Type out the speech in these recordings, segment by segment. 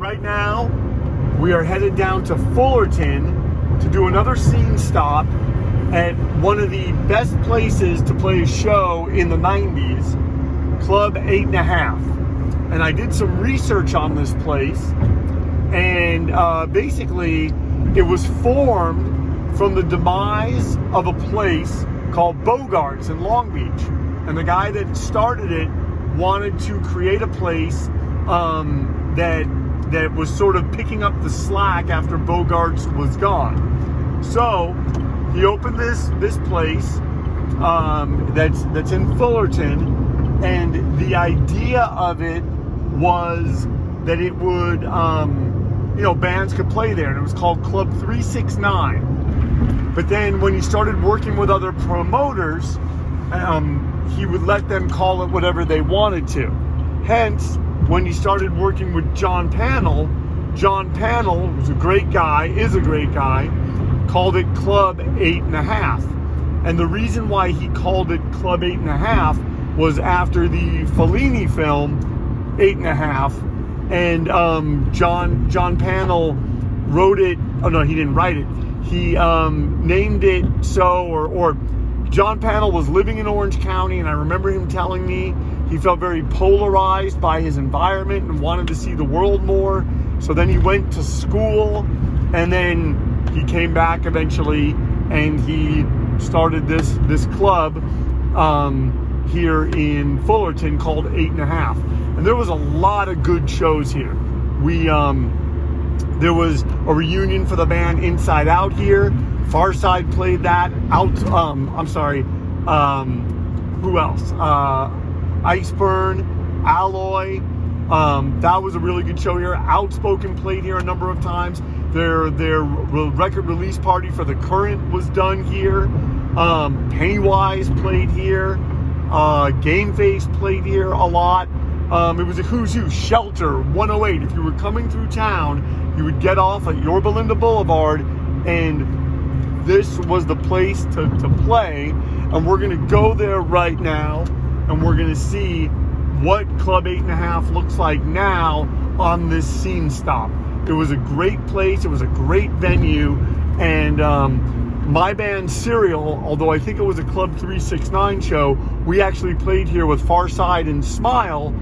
Right now we are headed down to Fullerton to do another scene stop at one of the best places to play a show in the 90s, Club 8.5. And I did some research on this place, and uh, basically, it was formed from the demise of a place called Bogarts in Long Beach. And the guy that started it wanted to create a place um, that that was sort of picking up the slack after Bogarts was gone. So he opened this this place um, that's that's in Fullerton, and the idea of it was that it would um, you know bands could play there, and it was called Club Three Six Nine. But then when he started working with other promoters, um, he would let them call it whatever they wanted to. Hence, when he started working with John Panel, John Panel was a great guy, is a great guy, called it Club Eight and a Half. And the reason why he called it Club Eight and a Half was after the Fellini film Eight and a Half, and um, John John Panel wrote it. Oh no, he didn't write it. He um, named it so, or or John Panel was living in Orange County, and I remember him telling me he felt very polarized by his environment and wanted to see the world more. So then he went to school and then he came back eventually and he started this this club um, here in Fullerton called Eight and a Half. And there was a lot of good shows here. We um, there was a reunion for the band Inside Out here. Farside played that. Out um, I'm sorry. Um, who else? Uh, Iceburn, Alloy. Um, that was a really good show here. Outspoken played here a number of times. Their their record release party for the Current was done here. Um, Pennywise played here. Uh, Game Face played here a lot. Um, it was a who's who. Shelter 108. If you were coming through town, you would get off at Yorba Linda Boulevard, and this was the place to, to play. And we're gonna go there right now and we're to see what Club 8.5 looks like now on this scene stop. It was a great place, it was a great venue, and um, my band Serial, although I think it was a Club 369 show, we actually played here with Farside and Smile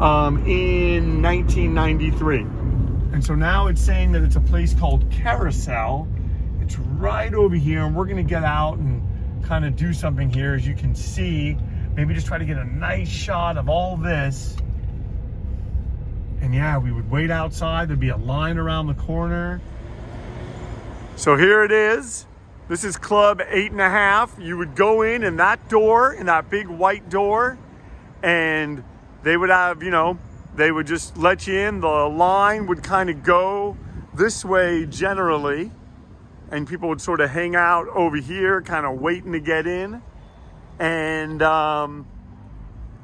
um, in 1993. And so now it's saying that it's a place called Carousel. It's right over here, and we're to get out and kind of do something here. As you can see, maybe just try to get a nice shot of all this. And yeah, we would wait outside. There'd be a line around the corner. So here it is. This is Club Eight and a Half. You would go in in that door, in that big white door, and they would have, you know, they would just let you in. The line would kind of go this way generally, and people would sort of hang out over here, kind of waiting to get in and um,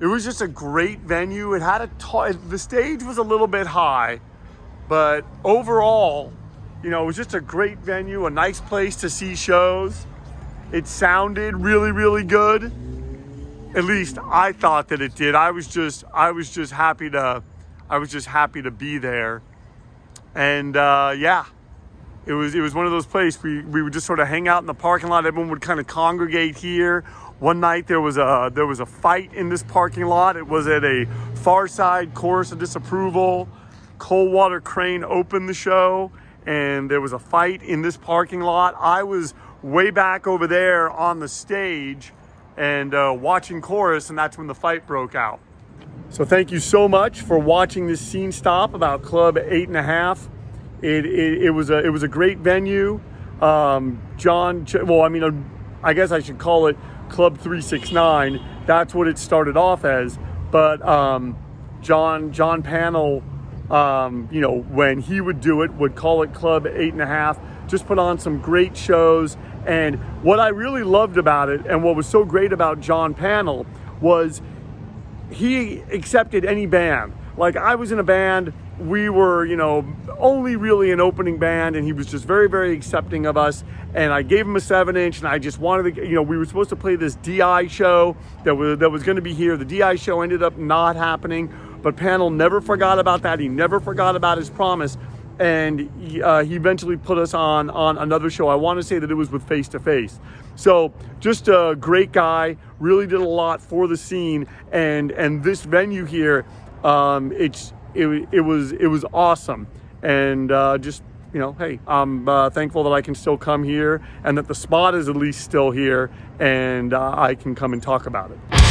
it was just a great venue. It had a t- the stage was a little bit high, but overall, you know, it was just a great venue, a nice place to see shows. It sounded really, really good. At least I thought that it did. I was just, I was just happy to, I was just happy to be there, and uh, yeah, it was, it was one of those places we we would just sort of hang out in the parking lot. Everyone would kind of congregate here one night there was a there was a fight in this parking lot. It was at a Farside Chorus of Disapproval Coldwater Crane opened the show and there was a fight in this parking lot. I was way back over there on the stage and uh, watching chorus, and that's when the fight broke out. So thank you so much for watching this scene stop about Club Eight and a Half. It, it, it was a it was a great venue. Um, John, well, I mean, uh, I guess I should call it Club 369. That's what it started off as. But um, John John Panel, um, you know, when he would do it, would call it Club Eight and a Half. Just put on some great shows. And what I really loved about it, and what was so great about John Panel, was he accepted any band. Like I was in a band, we were, you know, only really an opening band, and he was just very, very accepting of us. And I gave him a seven inch, and I just wanted to, you know, we were supposed to play this DI show that was that was going to be here. The DI show ended up not happening, but Panel never forgot about that. He never forgot about his promise, and he, uh, he eventually put us on on another show. I want to say that it was with Face to Face. So just a great guy, really did a lot for the scene, and and this venue here, um, it's it, it was it was awesome, and uh, just you know, hey, I'm uh, thankful that I can still come here and that the spot is at least still here, and uh, I can come and talk about it.